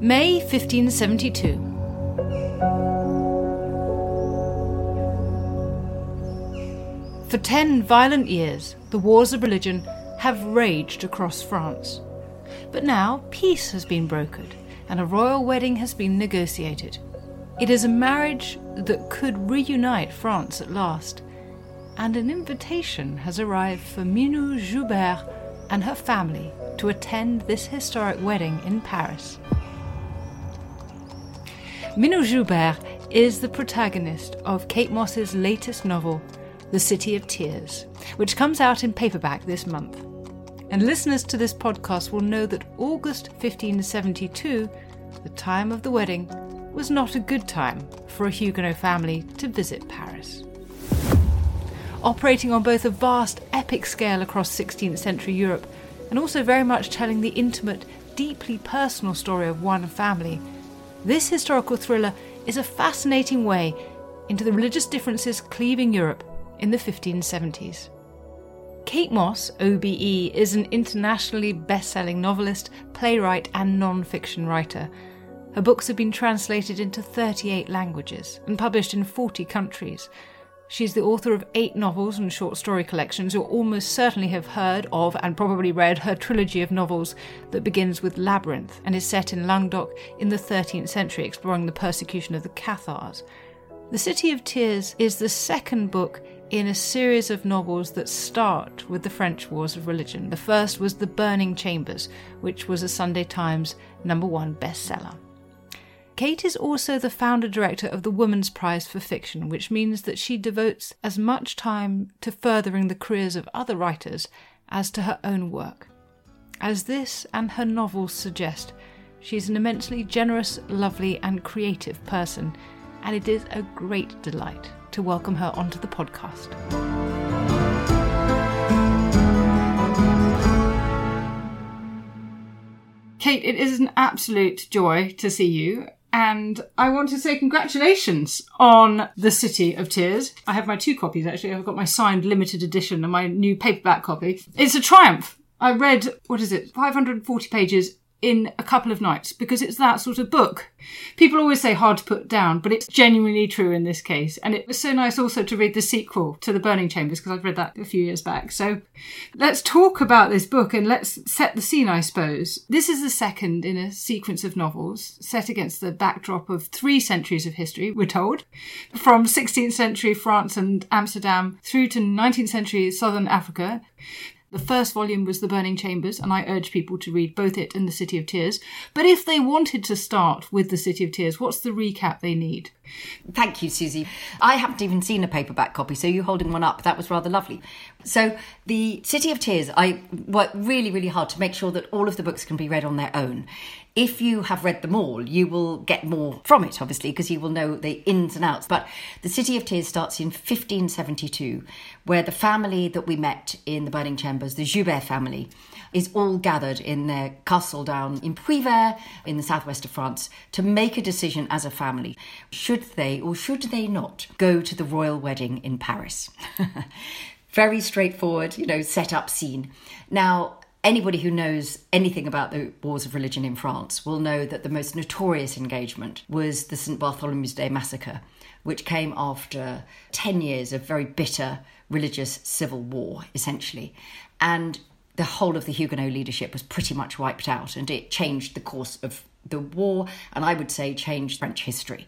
May 1572. For ten violent years, the wars of religion have raged across France. But now peace has been brokered and a royal wedding has been negotiated. It is a marriage that could reunite France at last, and an invitation has arrived for Minou Joubert and her family to attend this historic wedding in Paris. Minou Joubert is the protagonist of Kate Mosse's latest novel, The City of Tears, which comes out in paperback this month. And listeners to this podcast will know that August 1572, the time of the wedding, was not a good time for a Huguenot family to visit Paris. Operating on both a vast, epic scale across 16th century Europe and also very much telling the intimate, deeply personal story of one family, this historical thriller is a fascinating way into the religious differences cleaving Europe in the 1570s. Kate Mosse, OBE, is an internationally best selling novelist, playwright, and non fiction writer. Her books have been translated into 38 languages and published in 40 countries. She's the author of eight novels and short story collections. You'll almost certainly have heard of and probably read her trilogy of novels that begins with Labyrinth and is set in Languedoc in the 13th century, exploring the persecution of the Cathars. The City of Tears is the second book in a series of novels that start with the French Wars of Religion. The first was The Burning Chambers, which was a Sunday Times number one bestseller. Kate is also the founder director of the Women's Prize for Fiction, which means that she devotes as much time to furthering the careers of other writers as to her own work. As this and her novels suggest, she's an immensely generous, lovely, and creative person, and it is a great delight to welcome her onto the podcast. Kate, it is an absolute joy to see you. And I want to say congratulations on The City of Tears. I have my two copies actually. I've got my signed limited edition and my new paperback copy. It's a triumph. I read, what is it, 540 pages in a couple of nights because it's that sort of book. People always say hard to put down, but it's genuinely true in this case. And it was so nice also to read the sequel to The Burning Chambers because I've read that a few years back. So let's talk about this book and let's set the scene, I suppose. This is the second in a sequence of novels set against the backdrop of three centuries of history, we're told, from 16th century France and Amsterdam through to 19th century southern Africa. The first volume was The Burning Chambers, and I urge people to read both it and The City of Tears. But if they wanted to start with The City of Tears, what's the recap they need? Thank you, Susie. I haven't even seen a paperback copy, so you holding one up, that was rather lovely. So, The City of Tears, I worked really, really hard to make sure that all of the books can be read on their own. If you have read them all, you will get more from it, obviously, because you will know the ins and outs. But The City of Tears starts in 1572, where the family that we met in the Burning Chambers, the Joubert family, is all gathered in their castle down in Puivert in the southwest of France to make a decision as a family. Should they or should they not go to the royal wedding in Paris? Very straightforward, you know, set up scene. Now, Anybody who knows anything about the wars of religion in France will know that the most notorious engagement was the St. Bartholomew's Day massacre, which came after 10 years of very bitter religious civil war, essentially. And the whole of the Huguenot leadership was pretty much wiped out, and it changed the course of the war, and I would say changed French history.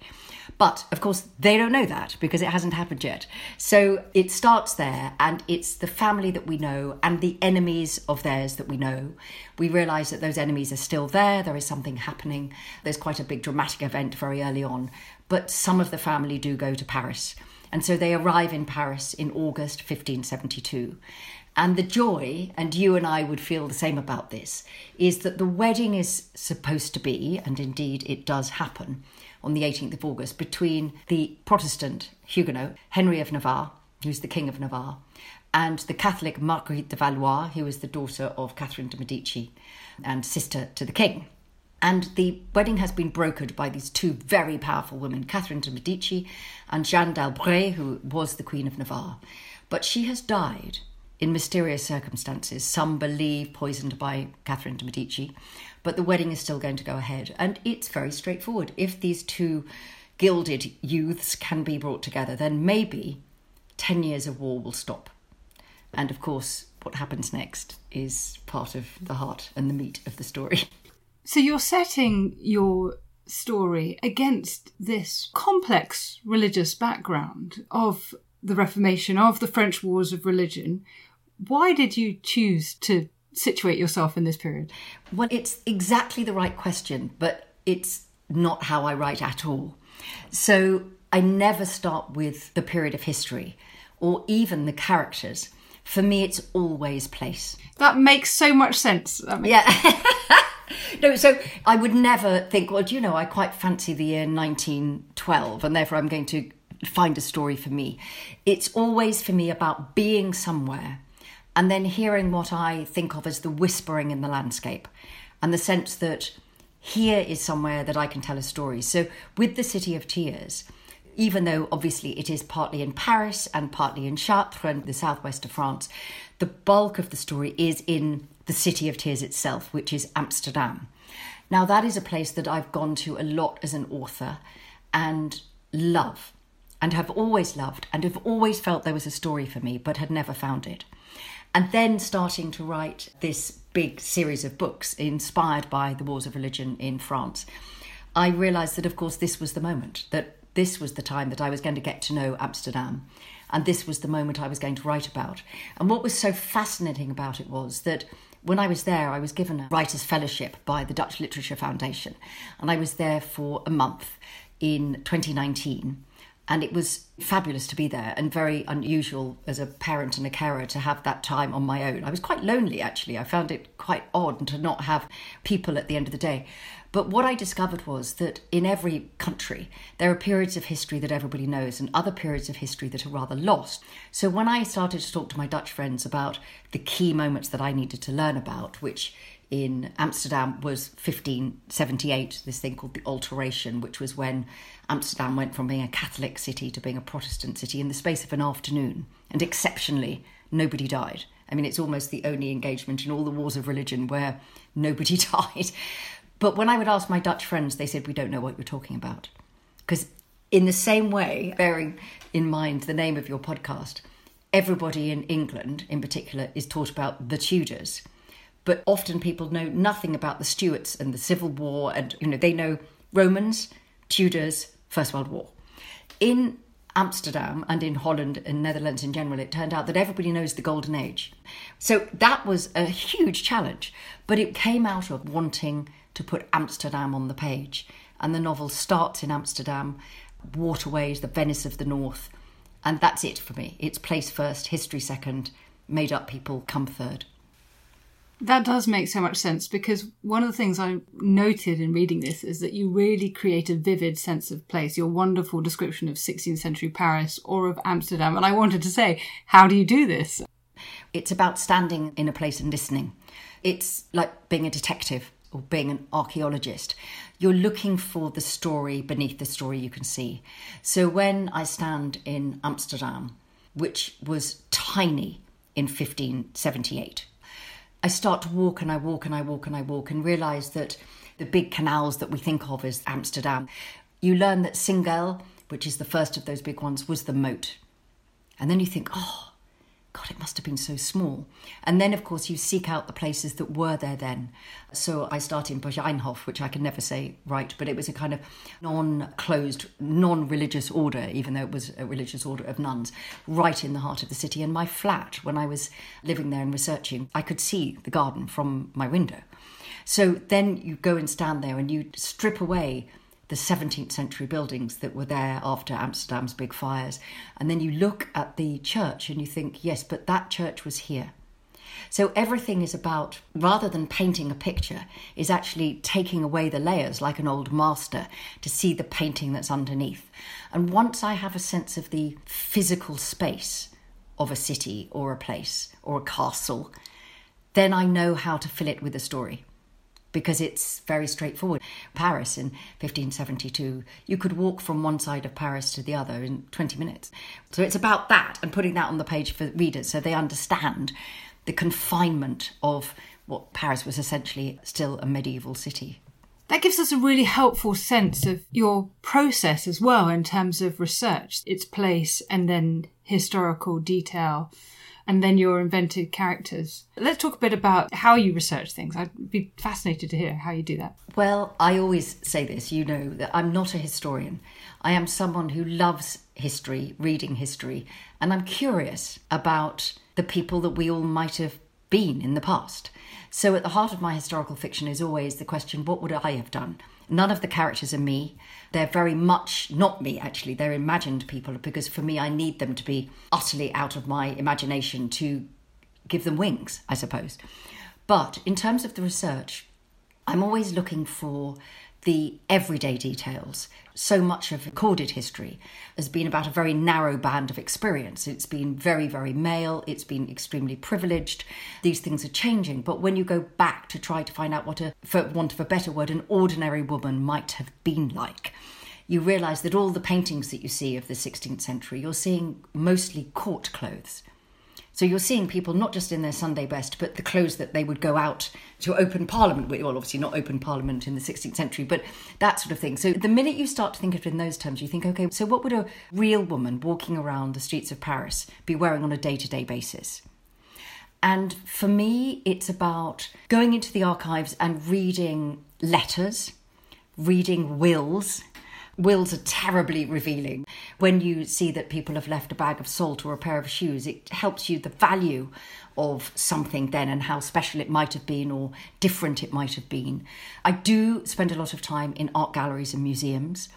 But of course, they don't know that because it hasn't happened yet. So it starts there, and it's the family that we know and the enemies of theirs that we know. We realise that those enemies are still there, there is something happening. There's quite a big dramatic event very early on, but some of the family do go to Paris. And so they arrive in Paris in August 1572. And the joy, and you and I would feel the same about this, is that the wedding is supposed to be, and indeed it does happen, on the 18th of August between the Protestant Huguenot, Henry of Navarre, who's the King of Navarre, and the Catholic Marguerite de Valois, who was the daughter of Catherine de' Medici and sister to the King. And the wedding has been brokered by these two very powerful women, Catherine de' Medici and Jeanne d'Albret, who was the Queen of Navarre. But she has died in mysterious circumstances. Some believe poisoned by Catherine de' Medici, but the wedding is still going to go ahead. And it's very straightforward. If these two gilded youths can be brought together, then maybe 10 years of war will stop. And of course, what happens next is part of the heart and the meat of the story. So you're setting your story against this complex religious background of the Reformation, of the French Wars of Religion, why did you choose to situate yourself in this period? Well, it's exactly the right question, but it's not how I write at all. So I never start with the period of history or even the characters. For me, it's always place. That makes so much sense. Yeah. no, so I would never think, well, do you know, I quite fancy the year 1912, and therefore I'm going to find a story for me. It's always for me about being somewhere and then hearing what I think of as the whispering in the landscape and the sense that here is somewhere that I can tell a story. So, with the City of Tears, even though obviously it is partly in Paris and partly in Chartres and the southwest of France, the bulk of the story is in the City of Tears itself, which is Amsterdam. Now, that is a place that I've gone to a lot as an author and love, and have always loved, and have always felt there was a story for me, but had never found it and then starting to write this big series of books inspired by the wars of religion in France, I realised that, of course, this was the moment, that this was the time that I was going to get to know Amsterdam. And this was the moment I was going to write about. And what was so fascinating about it was that when I was there, I was given a writer's fellowship by the Dutch Literature Foundation. And I was there for a month in 2019 and it was fabulous to be there and very unusual as a parent and a carer to have that time on my own. I was quite lonely actually. I found it quite odd to not have people at the end of the day. But what I discovered was that in every country, there are periods of history that everybody knows and other periods of history that are rather lost. So when I started to talk to my Dutch friends about the key moments that I needed to learn about, which in Amsterdam was 1578, this thing called the Alteration, which was when Amsterdam went from being a Catholic city to being a Protestant city in the space of an afternoon. And exceptionally, nobody died. I mean, it's almost the only engagement in all the wars of religion where nobody died. But when I would ask my Dutch friends, they said, We don't know what you're talking about. Because, in the same way, bearing in mind the name of your podcast, everybody in England, in particular, is taught about the Tudors but often people know nothing about the Stuarts and the Civil War, and you know they know Romans, Tudors, First World War. In Amsterdam and in Holland and Netherlands in general, it turned out that everybody knows the Golden Age. So that was a huge challenge, but it came out of wanting to put Amsterdam on the page. And the novel starts in Amsterdam, waterways, the Venice of the North, and that's it for me. It's place first, history second, made up people come third. That does make so much sense because one of the things I noted in reading this is that you really create a vivid sense of place. Your wonderful description of 16th century Paris or of Amsterdam. And I wanted to say, how do you do this? It's about standing in a place and listening. It's like being a detective or being an archaeologist. You're looking for the story beneath the story you can see. So when I stand in Amsterdam, which was tiny in 1578, I start to walk and I walk and I walk and I walk and realize that the big canals that we think of as Amsterdam, you learn that Singel, which is the first of those big ones, was the moat. And then you think, oh, God, it must have been so small. And then, of course, you seek out the places that were there then. So I started in Begijnhof, which I can never say right, but it was a kind of non closed, non religious order, even though it was a religious order of nuns, right in the heart of the city. And my flat, when I was living there and researching, I could see the garden from my window. So then you go and stand there and you strip away the 17th century buildings that were there after Amsterdam's big fires. And then you look at the church and you think, yes, but that church was here. So everything is about, rather than painting a picture, is actually taking away the layers like an old master to see the painting that's underneath. And once I have a sense of the physical space of a city or a place or a castle, then I know how to fill it with a story because it's very straightforward. Paris in 1572, you could walk from one side of Paris to the other in 20 minutes. So it's about that and putting that on the page for readers so they understand the confinement of what Paris was essentially still a medieval city. That gives us a really helpful sense of your process as well in terms of research, its place, and then historical detail and then your invented characters. Let's talk a bit about how you research things. I'd be fascinated to hear how you do that. Well, I always say this, you know, that I'm not a historian. I am someone who loves history, reading history, and I'm curious about the people that we all might have been in the past. So at the heart of my historical fiction is always the question what would I have done? None of the characters are me. They're very much not me, actually. They're imagined people because for me, I need them to be utterly out of my imagination to give them wings, I suppose. But in terms of the research, I'm always looking for the everyday details. So much of recorded history has been about a very narrow band of experience. It's been very, very male, it's been extremely privileged. These things are changing. But when you go back to try to find out what a, for want of a better word, an ordinary woman might have been like, you realize that all the paintings that you see of the 16th century, you're seeing mostly court clothes. So you're seeing people not just in their Sunday best, but the clothes that they would go out to open Parliament with. Well, obviously not open Parliament in the 16th century, but that sort of thing. So the minute you start to think of it in those terms, you think, okay, so what would a real woman walking around the streets of Paris be wearing on a day to day basis? And for me, it's about going into the archives and reading letters, reading wills, wills are terribly revealing. When you see that people have left a bag of salt or a pair of shoes, it helps you the value of something then and how special it might have been or different it might have been. I do spend a lot of time in art galleries and museums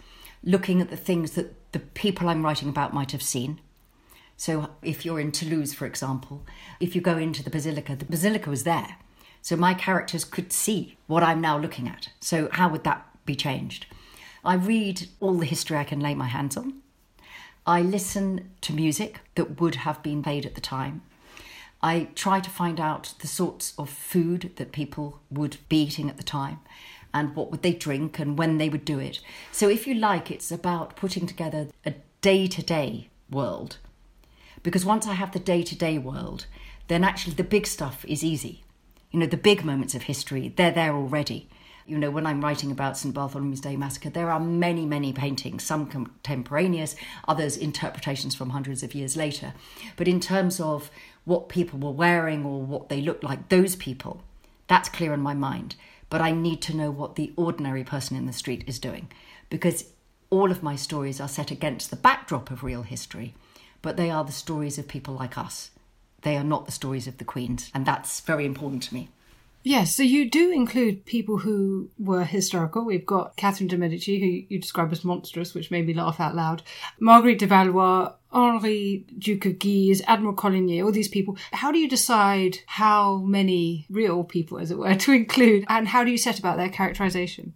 looking at the things that the people I'm writing about might have seen. So, if you're in Toulouse, for example, if you go into the basilica, the basilica was there. So, my characters could see what I'm now looking at. So, how would that be changed? I read all the history I can lay my hands on. I listen to music that would have been played at the time. I try to find out the sorts of food that people would be eating at the time and what would they drink and when they would do it. So if you like it's about putting together a day-to-day world. Because once I have the day-to-day world, then actually the big stuff is easy. You know, the big moments of history, they're there already. You know, when I'm writing about St. Bartholomew's Day Massacre, there are many, many paintings, some contemporaneous, others interpretations from hundreds of years later. But in terms of what people were wearing or what they looked like, those people, that's clear in my mind. But I need to know what the ordinary person in the street is doing because all of my stories are set against the backdrop of real history, but they are the stories of people like us. They are not the stories of the queens, and that's very important to me. Yes, so you do include people who were historical. We've got Catherine de Medici, who you describe as monstrous, which made me laugh out loud. Marguerite de Valois, Henri, Duke of Guise, Admiral Coligny, all these people. How do you decide how many real people, as it were, to include, and how do you set about their characterization?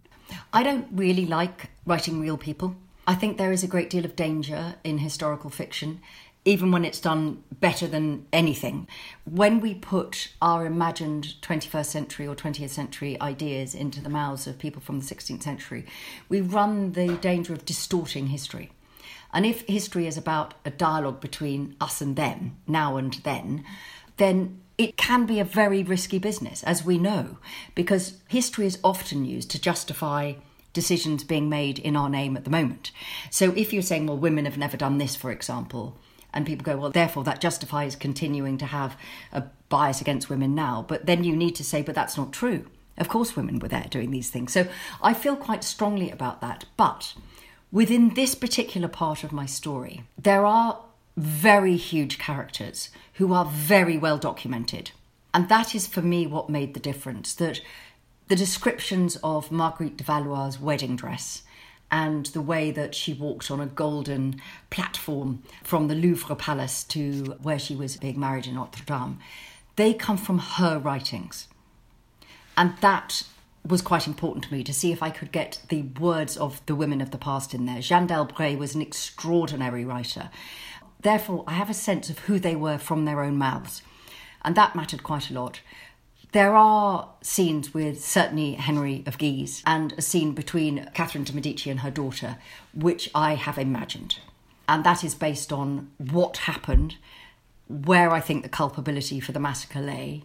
I don't really like writing real people. I think there is a great deal of danger in historical fiction even when it's done better than anything. When we put our imagined 21st century or 20th century ideas into the mouths of people from the 16th century, we run the danger of distorting history. And if history is about a dialogue between us and them, now and then, then it can be a very risky business, as we know, because history is often used to justify decisions being made in our name at the moment. So if you're saying, well, women have never done this, for example, and people go, well, therefore that justifies continuing to have a bias against women now, but then you need to say, but that's not true. Of course, women were there doing these things. So I feel quite strongly about that. But within this particular part of my story, there are very huge characters who are very well documented. And that is for me what made the difference that the descriptions of Marguerite de Valois' wedding dress and the way that she walked on a golden platform from the Louvre Palace to where she was being married in Notre Dame, they come from her writings. And that was quite important to me to see if I could get the words of the women of the past in there. Jeanne d'Albret was an extraordinary writer. Therefore, I have a sense of who they were from their own mouths. And that mattered quite a lot. There are scenes with certainly Henry of Guise and a scene between Catherine de' Medici and her daughter, which I have imagined. And that is based on what happened, where I think the culpability for the massacre lay,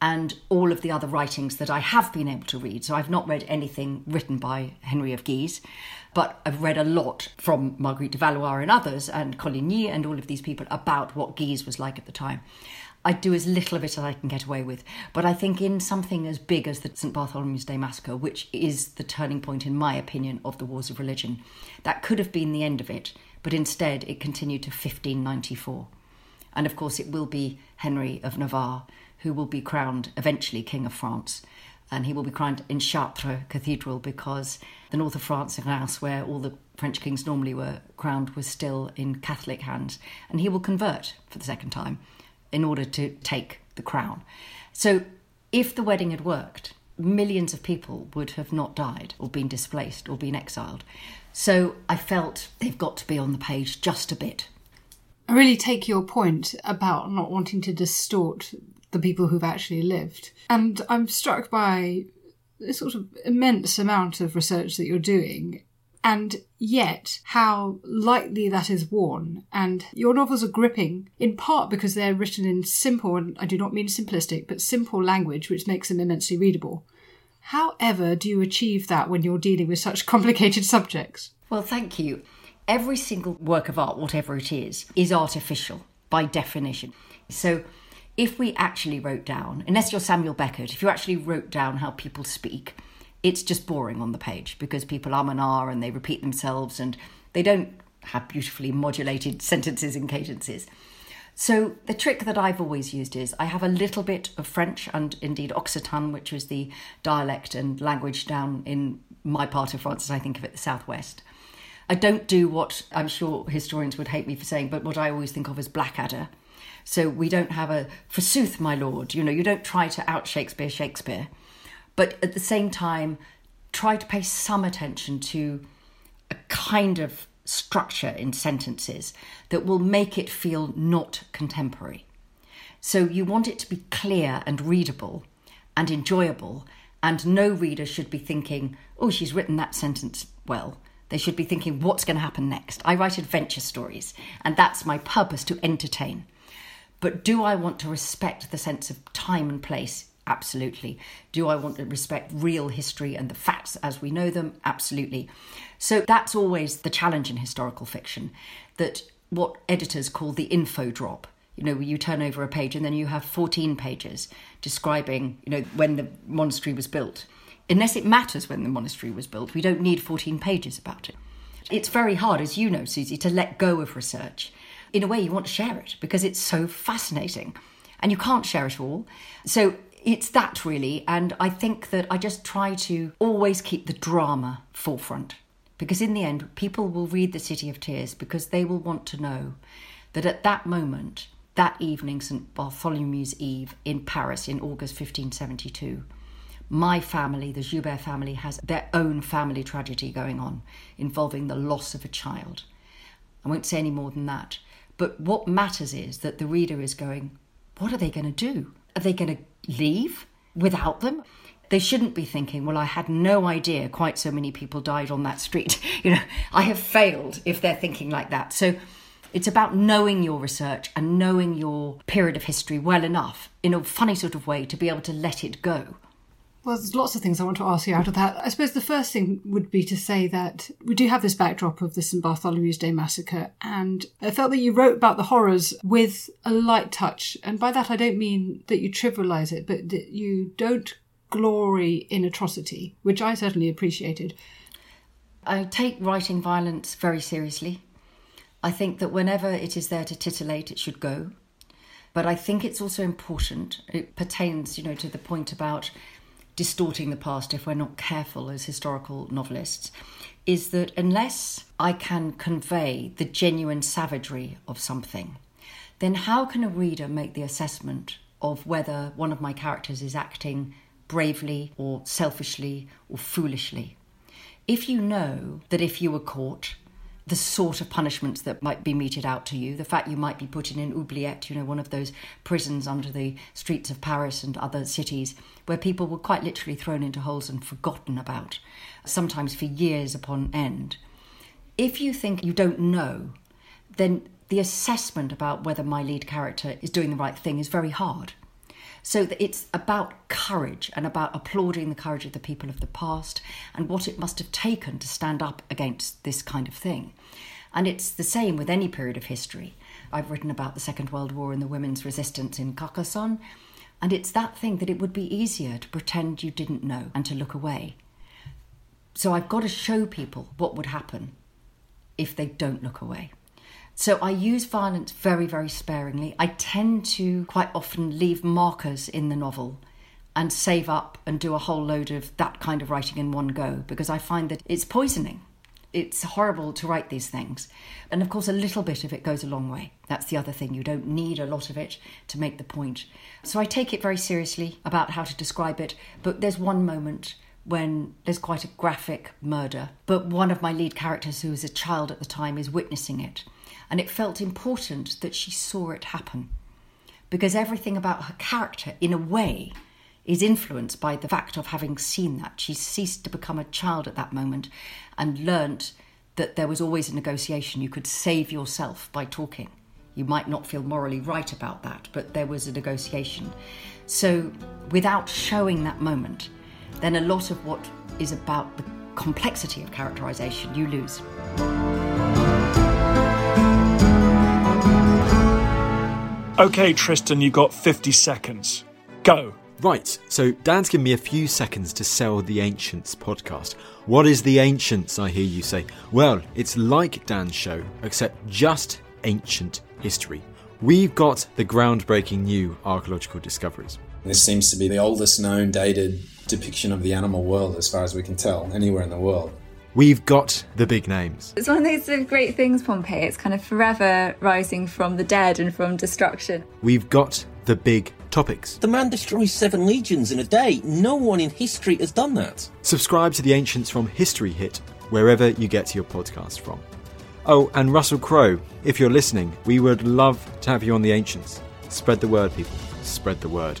and all of the other writings that I have been able to read. So I've not read anything written by Henry of Guise, but I've read a lot from Marguerite de Valois and others, and Coligny and all of these people about what Guise was like at the time. I do as little of it as I can get away with. But I think in something as big as the St. Bartholomew's Day massacre, which is the turning point, in my opinion, of the wars of religion, that could have been the end of it, but instead it continued to 1594. And of course, it will be Henry of Navarre who will be crowned eventually King of France. And he will be crowned in Chartres Cathedral because the north of France, Reims, where all the French kings normally were crowned, was still in Catholic hands. And he will convert for the second time in order to take the crown. So, if the wedding had worked, millions of people would have not died or been displaced or been exiled. So, I felt they've got to be on the page just a bit. I really take your point about not wanting to distort the people who've actually lived. And I'm struck by this sort of immense amount of research that you're doing and yet how lightly that is worn. And your novels are gripping, in part because they're written in simple, and I do not mean simplistic, but simple language, which makes them immensely readable. However, do you achieve that when you're dealing with such complicated subjects? Well, thank you. Every single work of art, whatever it is, is artificial by definition. So if we actually wrote down, unless you're Samuel Beckett, if you actually wrote down how people speak, it's just boring on the page because people um and and they repeat themselves and they don't have beautifully modulated sentences and cadences. So the trick that I've always used is I have a little bit of French and indeed Occitan, which is the dialect and language down in my part of France, as I think of it, the southwest. I don't do what I'm sure historians would hate me for saying, but what I always think of as Blackadder. So we don't have a forsooth, my lord. You know, you don't try to out Shakespeare Shakespeare but at the same time, try to pay some attention to a kind of structure in sentences that will make it feel not contemporary. So you want it to be clear and readable and enjoyable, and no reader should be thinking, oh, she's written that sentence well. They should be thinking, what's going to happen next? I write adventure stories, and that's my purpose to entertain. But do I want to respect the sense of time and place? Absolutely. Do I want to respect real history and the facts as we know them? Absolutely. So that's always the challenge in historical fiction that what editors call the info drop. You know, you turn over a page and then you have 14 pages describing, you know, when the monastery was built. Unless it matters when the monastery was built, we don't need 14 pages about it. It's very hard, as you know, Susie, to let go of research. In a way, you want to share it because it's so fascinating and you can't share it all. So it's that really. And I think that I just try to always keep the drama forefront because in the end, people will read The City of Tears because they will want to know that at that moment, that evening, St. Bartholomew's Eve in Paris in August 1572, my family, the Joubert family, has their own family tragedy going on involving the loss of a child. I won't say any more than that. But what matters is that the reader is going, what are they going to do? Are they going to leave without them. They shouldn't be thinking, well, I had no idea quite so many people died on that street. You know, I have failed if they're thinking like that. So It's about knowing your research and knowing your period of history well enough in a funny sort of way to be able to let it go. Well, there's lots of things I want to ask you out of that. I suppose the first thing would be to say that we do have this backdrop of the St. Bartholomew's Day massacre, and I felt that you wrote about the horrors with a light touch. And by that, I don't mean that you trivialise it, but that you don't glory in atrocity, which I certainly appreciated. I take writing violence very seriously. I think that whenever it is there to titillate, it should go. But I think it's also important. It pertains, you know, to the point about distorting the past if we're not careful as historical novelists, is that unless I can convey the genuine savagery of something, then how can a reader make the assessment of whether one of my characters is acting bravely or selfishly or foolishly? If you know that if you were caught the sort of punishments that might be meted out to you. The fact you might be put in an oubliette, you know, one of those prisons under the streets of Paris and other cities, where people were quite literally thrown into holes and forgotten about, sometimes for years upon end. If you think you don't know, then the assessment about whether my lead character is doing the right thing is very hard. So it's about courage and about applauding the courage of the people of the past and what it must have taken to stand up against this kind of thing. And it's the same with any period of history. I've written about the Second World War and the women's resistance in Carcassonne, and it's that thing that it would be easier to pretend you didn't know and to look away. So I've got to show people what would happen if they don't look away. So I use violence very, very sparingly. I tend to quite often leave markers in the novel and save up and do a whole load of that kind of writing in one go because I find that it's poisoning. It's horrible to write these things. And of course, a little bit of it goes a long way. That's the other thing. You don't need a lot of it to make the point. So I take it very seriously about how to describe it. But there's one moment when there's quite a graphic murder. But one of my lead characters, who is a child at the time, is witnessing it and it felt important that she saw it happen. Because everything about her character, in a way, is influenced by the fact of having seen that. She ceased to become a child at that moment and learnt that there was always a negotiation. You could save yourself by talking. You might not feel morally right about that, but there was a negotiation. So, without showing that moment, then a lot of what is about the complexity of characterization you lose. Okay, Tristan, you got 50 seconds. Go. Right, so Dan's given me a few seconds to sell the Ancients podcast. What is the Ancients, I hear you say? Well, it's like Dan's show, except just ancient history. We've got the groundbreaking new archaeological discoveries. This seems to be the oldest known dated depiction of the animal world, as far as we can tell, anywhere in the world. We've got the big names. It's one of those great things, Pompeii. It's kind of forever rising from the dead and from destruction. We've got the big topics. The man destroys seven legions in a day. No one in history has done that. Subscribe to the Ancients from History Hit, wherever you get your podcast from. Oh, and Russell Crowe, if you're listening, we would love to have you on the Ancients. Spread the word, people. Spread the word.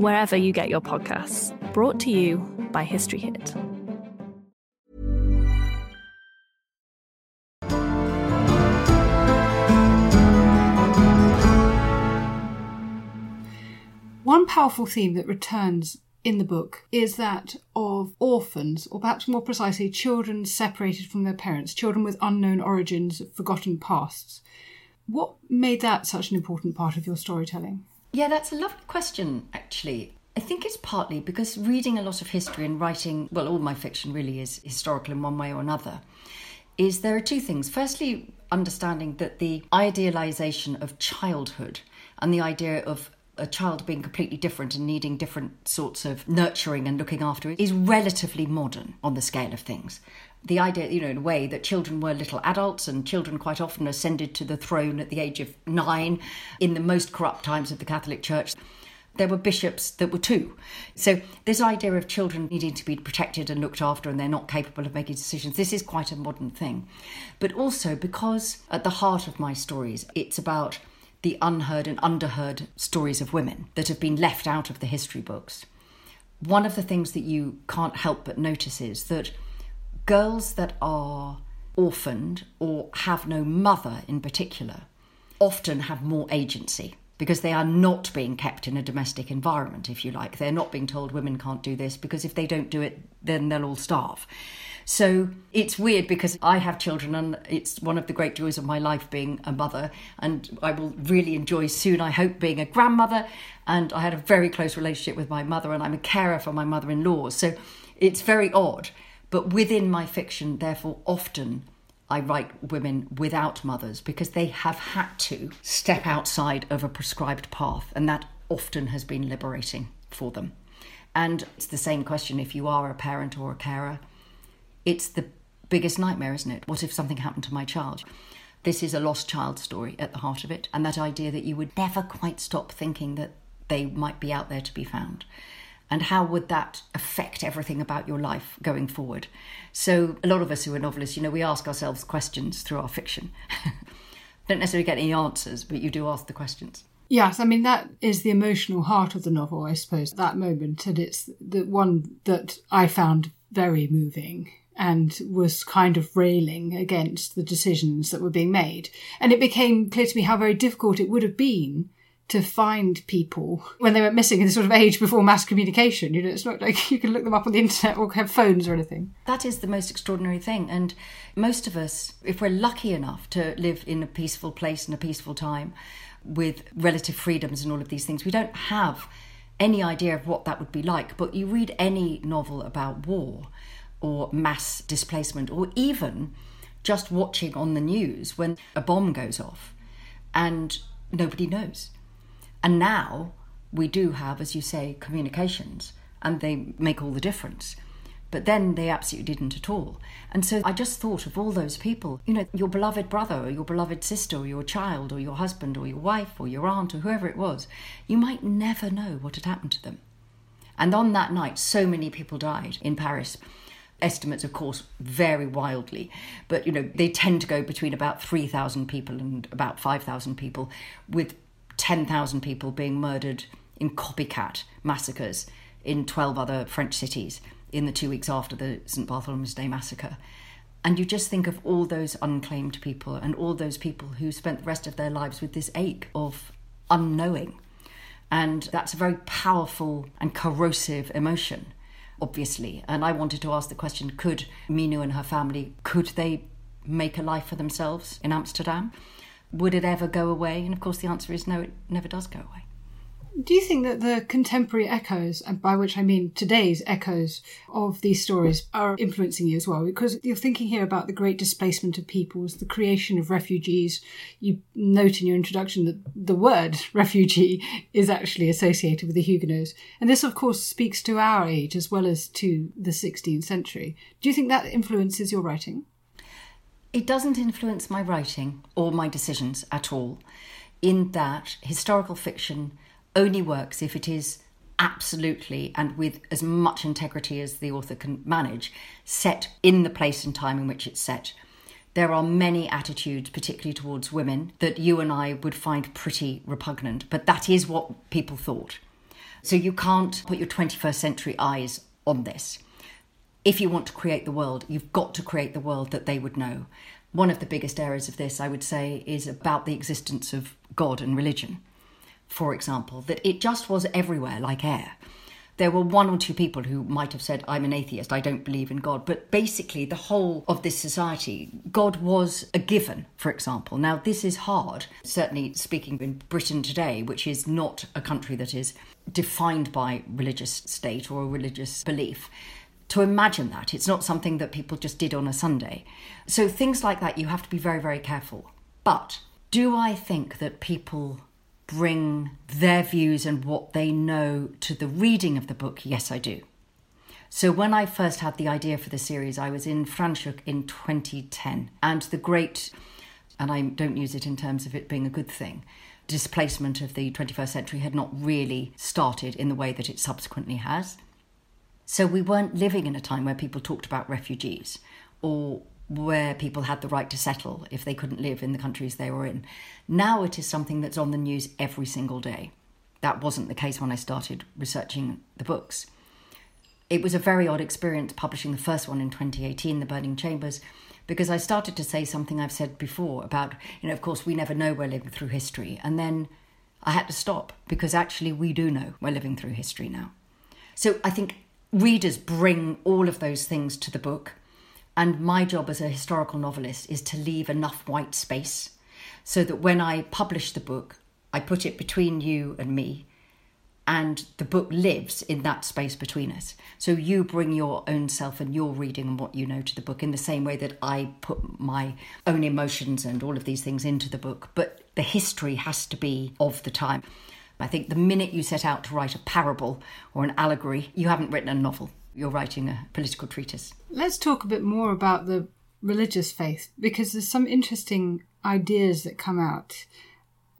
wherever you get your podcasts. Brought to you by History Hit. One powerful theme that returns in the book is that of orphans, or perhaps more precisely, children separated from their parents, children with unknown origins, forgotten pasts. What made that such an important part of your storytelling? Yeah, that's a lovely question, actually. I think it's partly because reading a lot of history and writing, well, all my fiction really is historical in one way or another, is there are two things. Firstly, understanding that the idealization of childhood and the idea of a child being completely different and needing different sorts of nurturing and looking after is relatively modern on the scale of things. The idea, you know, in a way that children were little adults and children quite often ascended to the throne at the age of nine in the most corrupt times of the Catholic Church there were bishops that were two. So, this idea of children needing to be protected and looked after and they're not capable of making decisions, this is quite a modern thing. But also because at the heart of my stories, it's about the unheard and underheard stories of women that have been left out of the history books. One of the things that you can't help but notice is that girls that are orphaned or have no mother in particular often have more agency because they are not being kept in a domestic environment, if you like. They're not being told women can't do this because if they don't do it, then they'll all starve. So it's weird because I have children and it's one of the great joys of my life being a mother. And I will really enjoy soon, I hope, being a grandmother. And I had a very close relationship with my mother and I'm a carer for my mother in law. So it's very odd. But within my fiction, therefore, often I write women without mothers because they have had to step outside of a prescribed path, and that often has been liberating for them. And it's the same question if you are a parent or a carer. It's the biggest nightmare, isn't it? What if something happened to my child? This is a lost child story at the heart of it, and that idea that you would never quite stop thinking that they might be out there to be found and how would that affect everything about your life going forward? So, a lot of us who are novelists, you know, we ask ourselves questions through our fiction. Don't necessarily get any answers, but you do ask the questions. Yes, I mean that is the emotional heart of the novel, I suppose, that moment, and it's the one that I found very moving and was kind of railing against the decisions that were being made. And it became clear to me how very difficult it would have been to find people when they went missing in the sort of age before mass communication. You know, it's not like you can look them up on the internet or have phones or anything. That is the most extraordinary thing. And most of us, if we're lucky enough to live in a peaceful place in a peaceful time with relative freedoms and all of these things, we don't have any idea of what that would be like. But you read any novel about war or mass displacement or even just watching on the news when a bomb goes off and nobody knows and now we do have, as you say, communications, and they make all the difference. But then they absolutely didn't at all. And so I just thought of all those people, you know, your beloved brother or your beloved sister or your child or your husband or your wife or your aunt or whoever it was. You might never know what had happened to them. And on that night, so many people died in Paris. Estimates, of course, vary wildly, but you know they tend to go between about three thousand people and about five thousand people, with 10,000 people being murdered in copycat massacres in 12 other French cities in the two weeks after the St. Bartholomew's Day massacre. And you just think of all those unclaimed people and all those people who spent the rest of their lives with this ache of unknowing. And that's a very powerful and corrosive emotion, obviously. And I wanted to ask the question could Minou and her family, could they make a life for themselves in Amsterdam? Would it ever go away? And of course, the answer is no, it never does go away. Do you think that the contemporary echoes, and by which I mean today's echoes of these stories, are influencing you as well? Because you're thinking here about the great displacement of peoples, the creation of refugees. You note in your introduction that the word refugee is actually associated with the Huguenots. And this, of course, speaks to our age as well as to the 16th century. Do you think that influences your writing? It doesn't influence my writing or my decisions at all, in that historical fiction only works if it is absolutely and with as much integrity as the author can manage set in the place and time in which it's set. There are many attitudes, particularly towards women, that you and I would find pretty repugnant, but that is what people thought. So you can't put your 21st century eyes on this if you want to create the world, you've got to create the world that they would know. One of the biggest areas of this, I would say, is about the existence of God and religion. For example, that it just was everywhere like air. There were one or two people who might have said, I'm an atheist, I don't believe in God. But basically, the whole of this society, God was a given, for example. Now, this is hard, certainly speaking in Britain today, which is not a country that is defined by religious state or religious belief to imagine that. It's not something that people just did on a Sunday. So things like that, you have to be very, very careful. But do I think that people bring their views and what they know to the reading of the book, yes, I do. So when I first had the idea for the series, I was in Franschhoek in 2010, and the great, and I don't use it in terms of it being a good thing, displacement of the 21st century had not really started in the way that it subsequently has. So we weren't living in a time where people talked about refugees or where people had the right to settle if they couldn't live in the countries they were in. Now it is something that's on the news every single day. That wasn't the case when I started researching the books. It was a very odd experience publishing the first one in 2018, The Burning Chambers, because I started to say something I've said before about, you know, of course, we never know we're living through history. And then I had to stop because actually we do know we're living through history now. So I think readers bring all of those things to the book. And my job as a historical novelist is to leave enough white space so that when I publish the book, I put it between you and me and the book lives in that space between us. So you bring your own self and your reading and what you know to the book in the same way that I put my own emotions and all of these things into the book. But the history has to be of the time. I think the minute you set out to write a parable or an allegory, you haven't written a novel. You're writing a political treatise. Let's talk a bit more about the religious faith because there's some interesting ideas that come out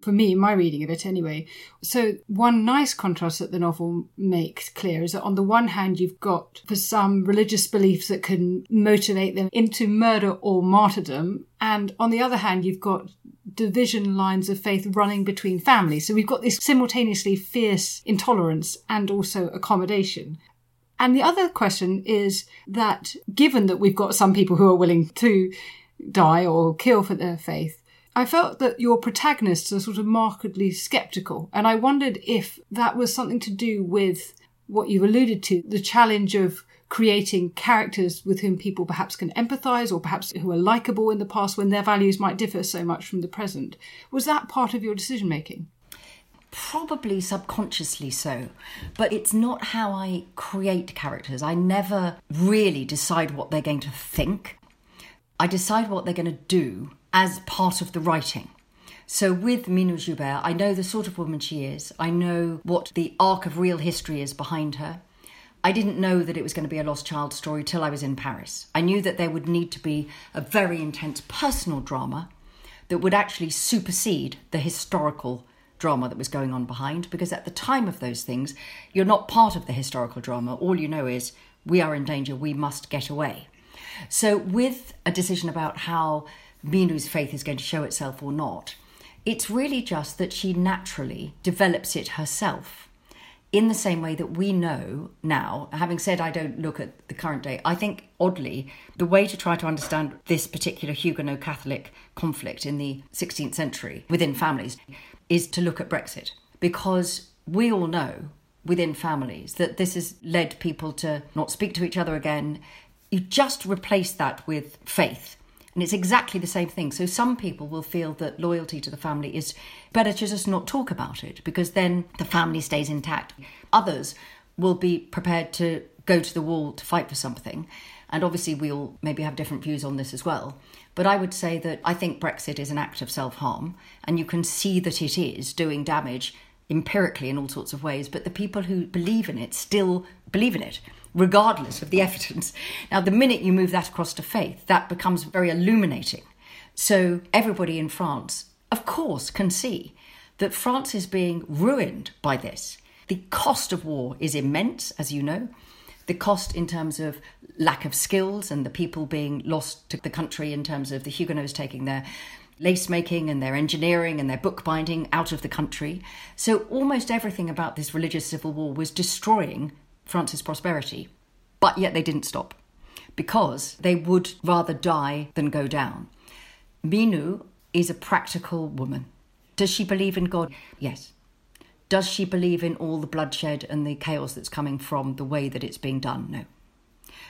for me, my reading of it anyway. So, one nice contrast that the novel makes clear is that on the one hand, you've got for some religious beliefs that can motivate them into murder or martyrdom, and on the other hand, you've got division lines of faith running between families. So, we've got this simultaneously fierce intolerance and also accommodation. And the other question is that given that we've got some people who are willing to die or kill for their faith, I felt that your protagonists are sort of markedly skeptical, and I wondered if that was something to do with what you alluded to the challenge of creating characters with whom people perhaps can empathize or perhaps who are likable in the past when their values might differ so much from the present. Was that part of your decision making? Probably subconsciously so, but it's not how I create characters. I never really decide what they're going to think. I decide what they're going to do as part of the writing. So with Minou Joubert, I know the sort of woman she is. I know what the arc of real history is behind her. I didn't know that it was going to be a lost child story till I was in Paris. I knew that there would need to be a very intense personal drama that would actually supersede the historical drama that was going on behind because at the time of those things you're not part of the historical drama all you know is we are in danger we must get away so with a decision about how Minou's faith is going to show itself or not. It's really just that she naturally develops it herself in the same way that we know now, having said I don't look at the current day, I think oddly, the way to try to understand this particular Huguenot Catholic conflict in the 16th century within families is to look at Brexit. Because we all know within families that this has led people to not speak to each other again. You just replace that with faith and it's exactly the same thing. So some people will feel that loyalty to the family is better to just not talk about it because then the family stays intact. Others will be prepared to go to the wall to fight for something. And obviously, we'll maybe have different views on this as well. But I would say that I think Brexit is an act of self harm, and you can see that it is doing damage empirically in all sorts of ways. But the people who believe in it still believe in it regardless of the evidence. Now, the minute you move that across to faith, that becomes very illuminating. So, everybody in France, of course, can see that France is being ruined by this. The cost of war is immense, as you know. The cost in terms of lack of skills and the people being lost to the country in terms of the Huguenots taking their lace making and their engineering and their bookbinding out of the country. So almost everything about this religious civil war was destroying France's prosperity. But yet they didn't stop because they would rather die than go down. Minou is a practical woman. Does she believe in God? Yes. Does she believe in all the bloodshed and the chaos that's coming from the way that it's being done? No.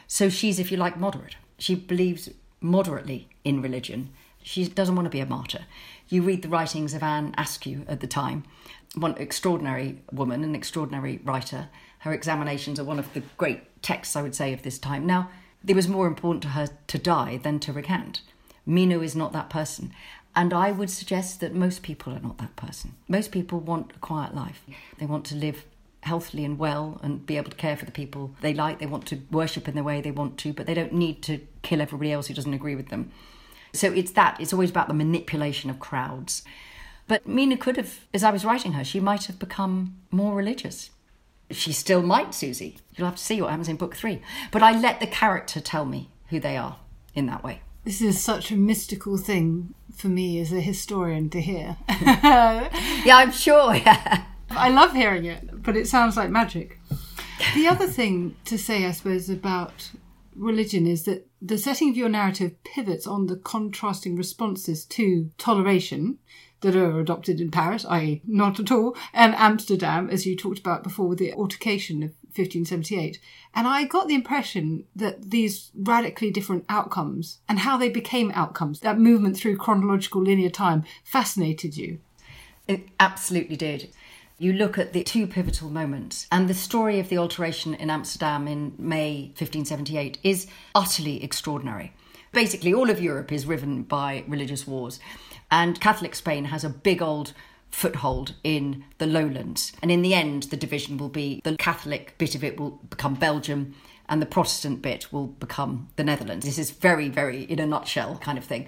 So she's, if you like, moderate. She believes moderately in religion. She doesn't want to be a martyr. You read the writings of Anne Askew at the time, one extraordinary woman, an extraordinary writer, her examinations are one of the great texts, I would say, of this time. Now, it was more important to her to die than to recant. Minou is not that person. And I would suggest that most people are not that person. Most people want a quiet life. They want to live healthily and well and be able to care for the people they like. They want to worship in the way they want to, but they don't need to kill everybody else who doesn't agree with them. So it's that. It's always about the manipulation of crowds. But Minou could have, as I was writing her, she might have become more religious. She still might, Susie. You'll have to see what happens in book three. But I let the character tell me who they are in that way. This is such a mystical thing for me as a historian to hear. yeah, I'm sure. Yeah. I love hearing it, but it sounds like magic. The other thing to say, I suppose, about religion is that the setting of your narrative pivots on the contrasting responses to toleration that are adopted in Paris, i.e., not at all, and Amsterdam, as you talked about before with the alteration of 1578. And I got the impression that these radically different outcomes and how they became outcomes, that movement through chronological linear time, fascinated you. It absolutely did. You look at the two pivotal moments, and the story of the alteration in Amsterdam in May 1578 is utterly extraordinary. Basically, all of Europe is riven by religious wars, and Catholic Spain has a big old foothold in the lowlands. And in the end, the division will be the Catholic bit of it will become Belgium, and the Protestant bit will become the Netherlands. This is very, very, in a nutshell, kind of thing.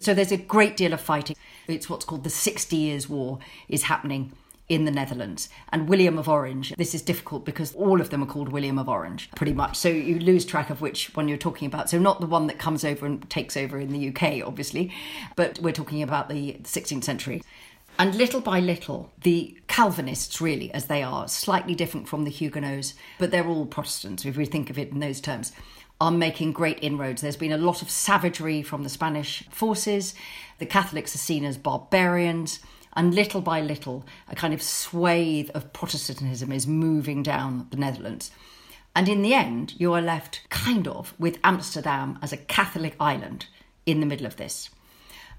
So there's a great deal of fighting. It's what's called the Sixty Years' War is happening in the Netherlands. And William of Orange, this is difficult because all of them are called William of Orange, pretty much. So you lose track of which one you're talking about. So not the one that comes over and takes over in the UK, obviously, but we're talking about the 16th century. And little by little, the Calvinists, really, as they are, slightly different from the Huguenots, but they're all Protestants, if we think of it in those terms, are making great inroads. There's been a lot of savagery from the Spanish forces. The Catholics are seen as barbarians. And little by little, a kind of swathe of Protestantism is moving down the Netherlands. And in the end, you are left kind of with Amsterdam as a Catholic island in the middle of this.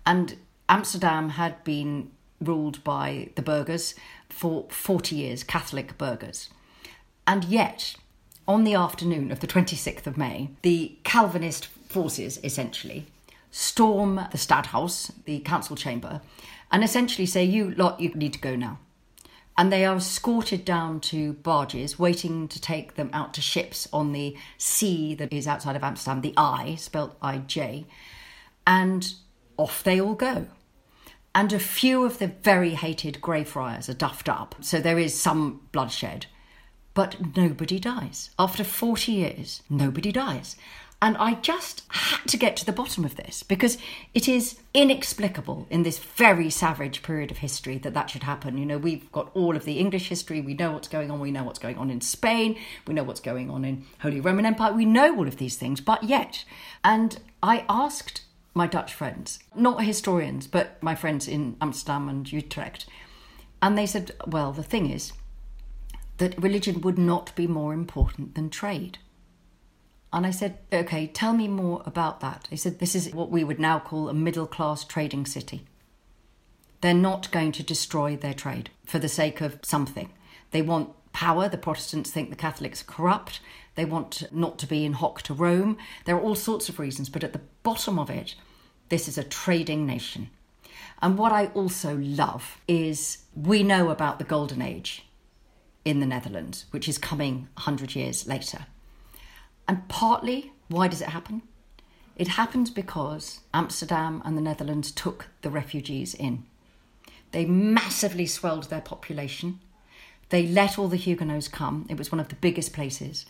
And Amsterdam had been ruled by the burghers for 40 years, Catholic burghers. And yet, on the afternoon of the 26th of May, the Calvinist forces essentially storm the Stadthaus, the council chamber, and essentially say, You lot, you need to go now. And they are escorted down to barges, waiting to take them out to ships on the sea that is outside of Amsterdam, the I, spelt I J. And off they all go and a few of the very hated Greyfriars are duffed up, so there is some bloodshed. But nobody dies. After 40 years, nobody dies. And I just had to get to the bottom of this because it is inexplicable in this very savage period of history that that should happen. You know, we've got all of the English history, we know what's going on, we know what's going on in Spain, we know what's going on in Holy Roman Empire, we know all of these things, but yet. And I asked my Dutch friends, not historians, but my friends in Amsterdam and Utrecht. And they said, well, the thing is that religion would not be more important than trade. And I said, okay, tell me more about that. They said, this is what we would now call a middle class trading city. They're not going to destroy their trade for the sake of something. They want power. The Protestants think the Catholics are corrupt. They want not to be in hock to Rome. There are all sorts of reasons, but at the bottom of it, this is a trading nation. And what I also love is we know about the Golden Age in the Netherlands, which is coming 100 years later. And partly, why does it happen? It happens because Amsterdam and the Netherlands took the refugees in. They massively swelled their population. They let all the Huguenots come. It was one of the biggest places.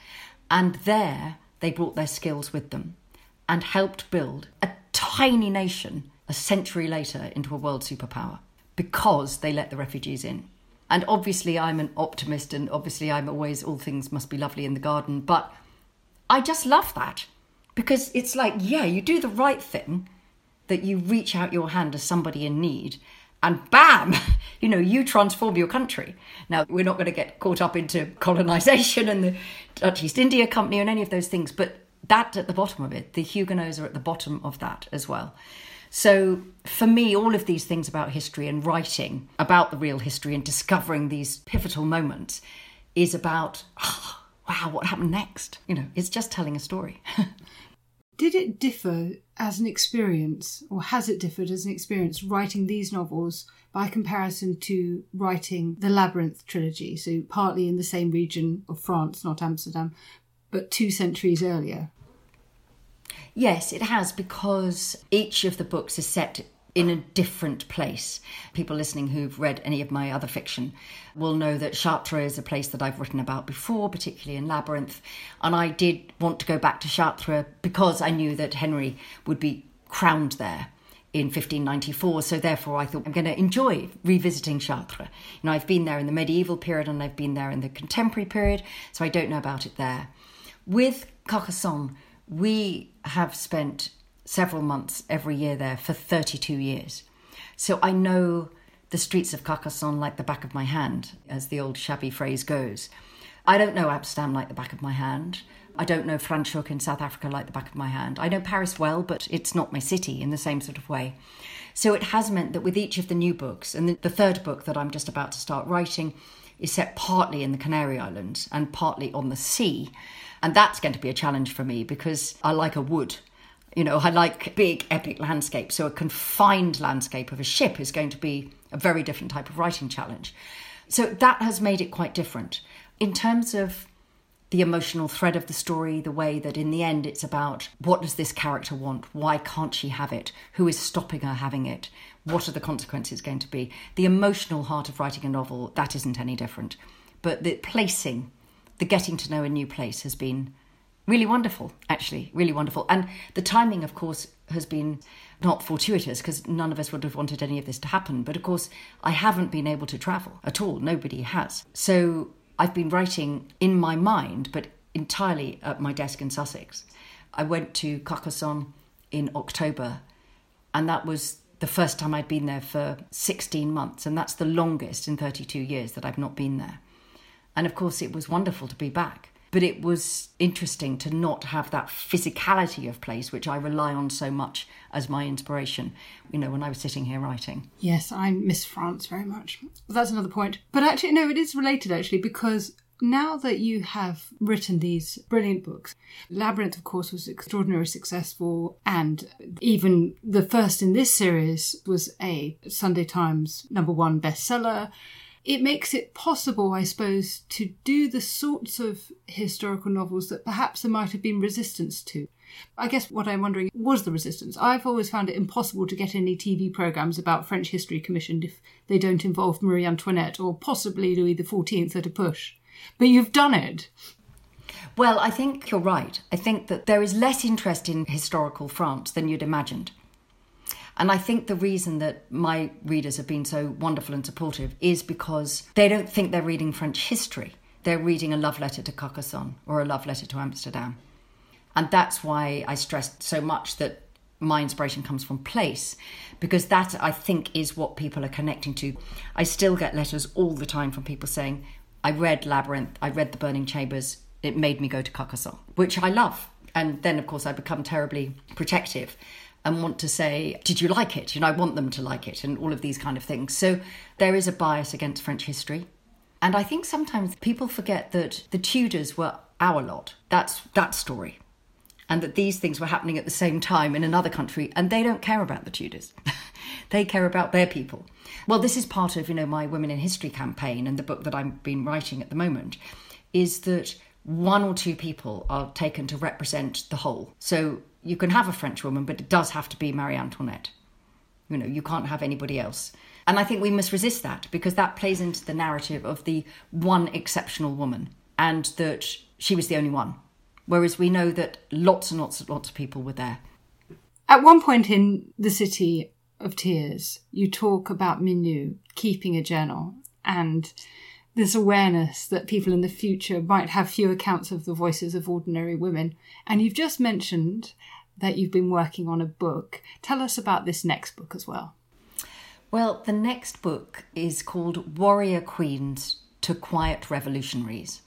And there they brought their skills with them and helped build a tiny nation a century later into a world superpower because they let the refugees in. And obviously, I'm an optimist, and obviously, I'm always all things must be lovely in the garden. But I just love that because it's like, yeah, you do the right thing, that you reach out your hand to somebody in need, and bam, you know, you transform your country. Now, we're not going to get caught up into colonization and the Dutch East India Company and any of those things, but that at the bottom of it, the Huguenots are at the bottom of that as well. So, for me, all of these things about history and writing about the real history and discovering these pivotal moments is about, oh, wow, what happened next? You know, it's just telling a story. Did it differ as an experience, or has it differed as an experience writing these novels by comparison to writing the Labyrinth trilogy? So, partly in the same region of France, not Amsterdam, but two centuries earlier. Yes, it has, because each of the books is set in a different place. People listening who've read any of my other fiction will know that Chartres is a place that I've written about before, particularly in Labyrinth. And I did want to go back to Chartres because I knew that Henry would be crowned there in 1594. So therefore, I thought I'm going to enjoy revisiting Chartres. You know, I've been there in the medieval period and I've been there in the contemporary period, so I don't know about it there. With Carcassonne, we have spent several months every year there for 32 years. So I know the streets of Carcassonne like the back of my hand, as the old shabby phrase goes. I don't know Amsterdam like the back of my hand. I don't know Franschhoek in South Africa like the back of my hand. I know Paris well, but it's not my city in the same sort of way. So it has meant that with each of the new books, and the third book that I'm just about to start writing is set partly in the Canary Islands and partly on the sea. And that's going to be a challenge for me because I like a wood you know, I like big, epic landscapes. So a confined landscape of a ship is going to be a very different type of writing challenge. So that has made it quite different. In terms of the emotional thread of the story, the way that in the end it's about what does this character want? Why can't she have it? Who is stopping her having it? What are the consequences going to be? The emotional heart of writing a novel, that isn't any different. But the placing, the getting to know a new place has been really wonderful, actually, really wonderful. And the timing, of course, has been not fortuitous because none of us would have wanted any of this to happen. But of course, I haven't been able to travel at all. Nobody has. So I've been writing in my mind, but entirely at my desk in Sussex. I went to Carcassonne in October, and that was the first time I'd been there for 16 months, and that's the longest in 32 years that I've not been there. And of course, it was wonderful to be back. But it was interesting to not have that physicality of place, which I rely on so much as my inspiration, you know, when I was sitting here writing. Yes, I miss France very much. That's another point. But actually, no, it is related actually, because now that you have written these brilliant books, Labyrinth, of course, was extraordinarily successful, and even the first in this series was a Sunday Times number one bestseller it makes it possible, I suppose, to do the sorts of historical novels that perhaps there might have been resistance to. I guess what I'm wondering was the resistance. I've always found it impossible to get any TV programmes about French history commissioned if they don't involve Marie Antoinette or possibly Louis XIV at a push. But you've done it. Well, I think you're right. I think that there is less interest in historical France than you'd imagined. And I think the reason that my readers have been so wonderful and supportive is because they don't think they're reading French history. They're reading a love letter to Carcassonne or a love letter to Amsterdam. And that's why I stressed so much that my inspiration comes from place, because that I think is what people are connecting to. I still get letters all the time from people saying, I read Labyrinth, I read The Burning Chambers, it made me go to Carcassonne, which I love. And then, of course, I become terribly protective and want to say, Did you like it? You know, I want them to like it, and all of these kind of things. So there is a bias against French history. And I think sometimes people forget that the Tudors were our lot. That's that story. And that these things were happening at the same time in another country, and they don't care about the Tudors. they care about their people. Well, this is part of, you know, my Women in History campaign and the book that I've been writing at the moment, is that one or two people are taken to represent the whole. So you can have a French woman, but it does have to be Marie Antoinette. You know, you can't have anybody else. And I think we must resist that because that plays into the narrative of the one exceptional woman and that she was the only one. Whereas we know that lots and lots and lots of people were there. At one point in The City of Tears, you talk about Minou keeping a journal and this awareness that people in the future might have few accounts of the voices of ordinary women. And you've just mentioned that you've been working on a book. Tell us about this next book as well. Well, the next book is called Warrior Queens to Quiet Revolutionaries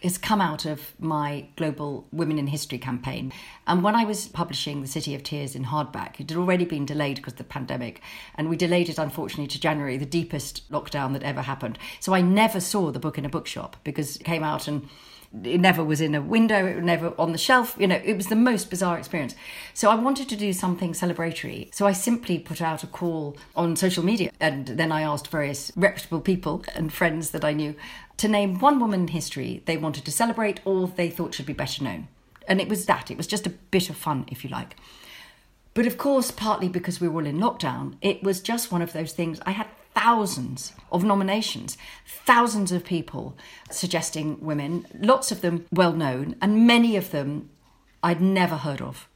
It's come out of my global Women in History campaign. And when I was publishing The City of Tears in hardback, it had already been delayed because of the pandemic. And we delayed it, unfortunately, to January, the deepest lockdown that ever happened. So I never saw the book in a bookshop because it came out and It never was in a window, it was never on the shelf. You know, it was the most bizarre experience. So I wanted to do something celebratory. So I simply put out a call on social media and then I asked various reputable people and friends that I knew to name one woman in history they wanted to celebrate or they thought should be better known. And it was that. It was just a bit of fun, if you like. But of course, partly because we were all in lockdown, it was just one of those things. I had thousands of nominations, thousands of people suggesting women, lots of them well known, and many of them I'd never heard of.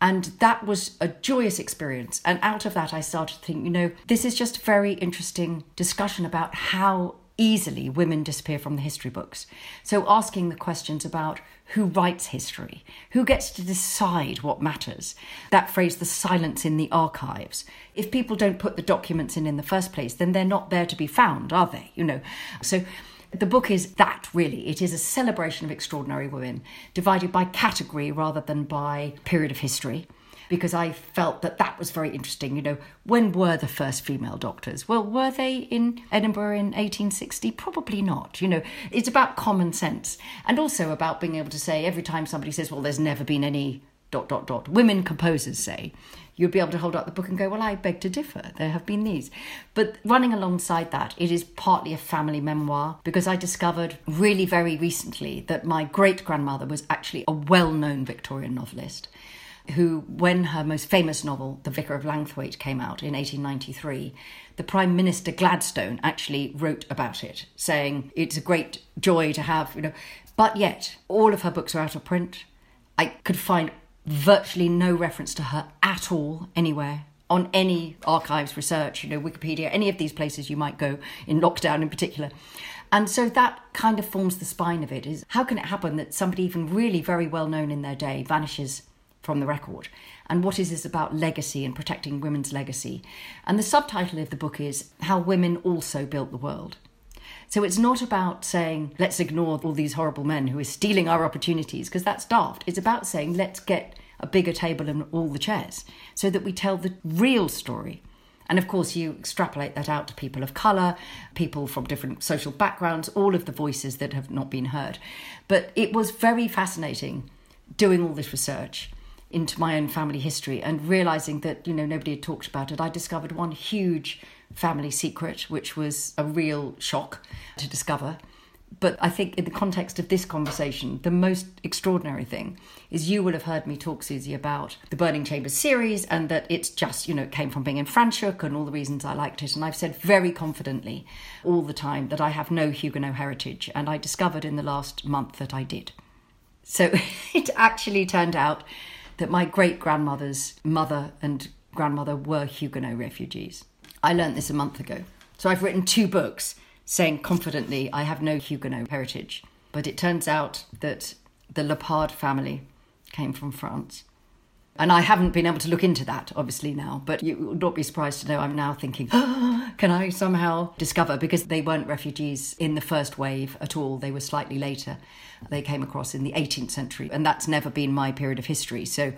And that was a joyous experience. And out of that, I started to think, you know, this is just a very interesting discussion about how easily women disappear from the history books. So, asking the questions about who writes history, who gets to decide what matters. That phrase, the silence in the archives. If people don't put the documents in in the first place, then they're not there to be found, are they? You know, so. The book is that really. It is a celebration of extraordinary women, divided by category rather than by period of history because I felt that that was very interesting. You know, when were the first female doctors? Well, were they in Edinburgh in 1860? Probably not. You know, it's about common sense and also about being able to say every time somebody says, well, there's never been any dot, dot, dot, women composers say, you'd be able to hold up the book and go, well, I beg to differ. There have been these. But running alongside that, it is partly a family memoir because I discovered really very recently that my great grandmother was actually a well known Victorian novelist who, when her most famous novel, The Vicar of Langthwaite, came out in 1893, the Prime Minister Gladstone actually wrote about it, saying it's a great joy to have, you know. But yet, all of her books are out of print. I could find virtually no reference to her at all anywhere on any archives research, you know, Wikipedia, any of these places you might go in lockdown in particular. And so that kind of forms the spine of it is how can it happen that somebody even really very well known in their day vanishes from the record. And what is this about legacy and protecting women's legacy? And the subtitle of the book is How Women Also Built the World. So it's not about saying, let's ignore all these horrible men who are stealing our opportunities, because that's daft. It's about saying, let's get a bigger table and all the chairs so that we tell the real story. And of course, you extrapolate that out to people of colour, people from different social backgrounds, all of the voices that have not been heard. But it was very fascinating doing all this research into my own family history and realizing that you know nobody had talked about it. I discovered one huge family secret which was a real shock to discover. But i think in the context of this conversation the most extraordinary thing is you will have heard me talk susie about the burning chambers series and that it's just you know it came from being in franschhoek and all the reasons i liked it. And i've said very confidently all the time that i have no huguenot heritage. And i discovered in the last month that i did. So it actually turned out that my great grandmother's mother and grandmother were Huguenot refugees. I learnt this a month ago. So I've written two books saying confidently I have no Huguenot heritage. But it turns out that the Lepard family came from France. And I haven't been able to look into that, obviously, now, but you would not be surprised to know I'm now thinking, oh, can I somehow discover? Because they weren't refugees in the first wave at all, they were slightly later. They came across in the 18th century, and that's never been my period of history. So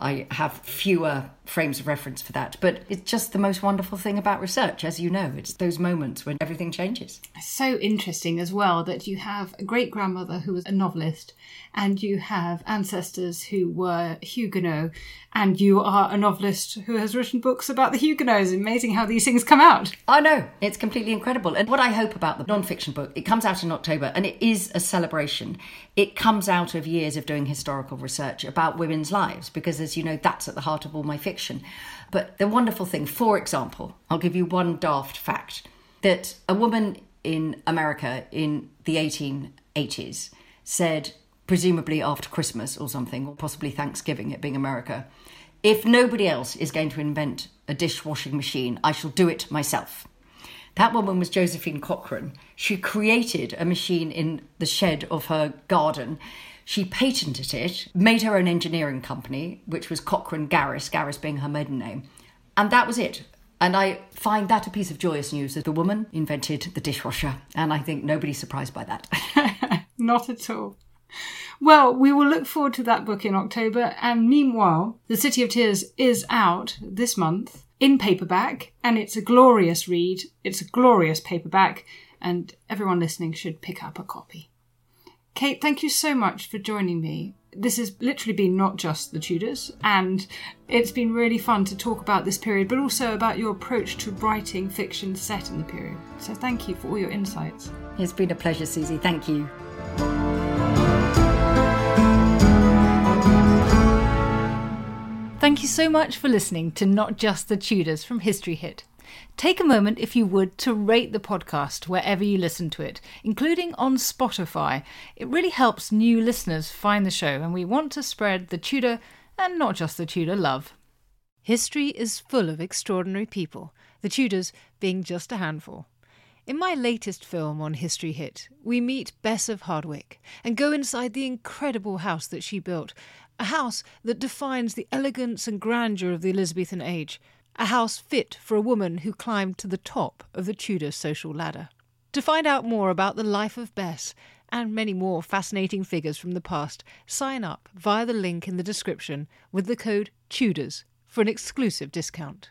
I have fewer frames of reference for that. But it's just the most wonderful thing about research, as you know. It's those moments when everything changes. So interesting as well that you have a great grandmother who was a novelist, and you have ancestors who were Huguenot, and you are a novelist who has written books about the Huguenots. Amazing how these things come out. I know, it's completely incredible. And what I hope about the non-fiction book, it comes out in October, and it is a celebration. It comes out of years of doing historical research about women's lives, because as you know, that's at the heart of all my fiction. But the wonderful thing, for example, I'll give you one daft fact that a woman in America in the 1880s said, presumably after Christmas or something, or possibly Thanksgiving, it being America, if nobody else is going to invent a dishwashing machine, I shall do it myself. That woman was Josephine Cochrane. She created a machine in the shed of her garden she patented it, made her own engineering company, which was Cochrane Garis, Garis being her maiden name. And that was it. And I find that a piece of joyous news that the woman invented the dishwasher. And I think nobody's surprised by that. Not at all. Well, we will look forward to that book in October. And meanwhile, The City of Tears is out this month in paperback, and it's a glorious read. It's a glorious paperback, and everyone listening should pick up a copy. Kate, thank you so much for joining me. This has literally been not just the Tudors, and it's been really fun to talk about this period, but also about your approach to writing fiction set in the period. So thank you for all your insights. It's been a pleasure, Susie. Thank you. Thank you so much for listening to Not Just the Tudors from History Hit. Take a moment, if you would, to rate the podcast wherever you listen to it, including on Spotify. It really helps new listeners find the show, and we want to spread the Tudor and not just the Tudor love. History is full of extraordinary people, the Tudors being just a handful. In my latest film on History Hit, we meet Bess of Hardwick and go inside the incredible house that she built, a house that defines the elegance and grandeur of the Elizabethan age, a house fit for a woman who climbed to the top of the Tudor social ladder. To find out more about the life of Bess and many more fascinating figures from the past, sign up via the link in the description with the code TUDORS for an exclusive discount.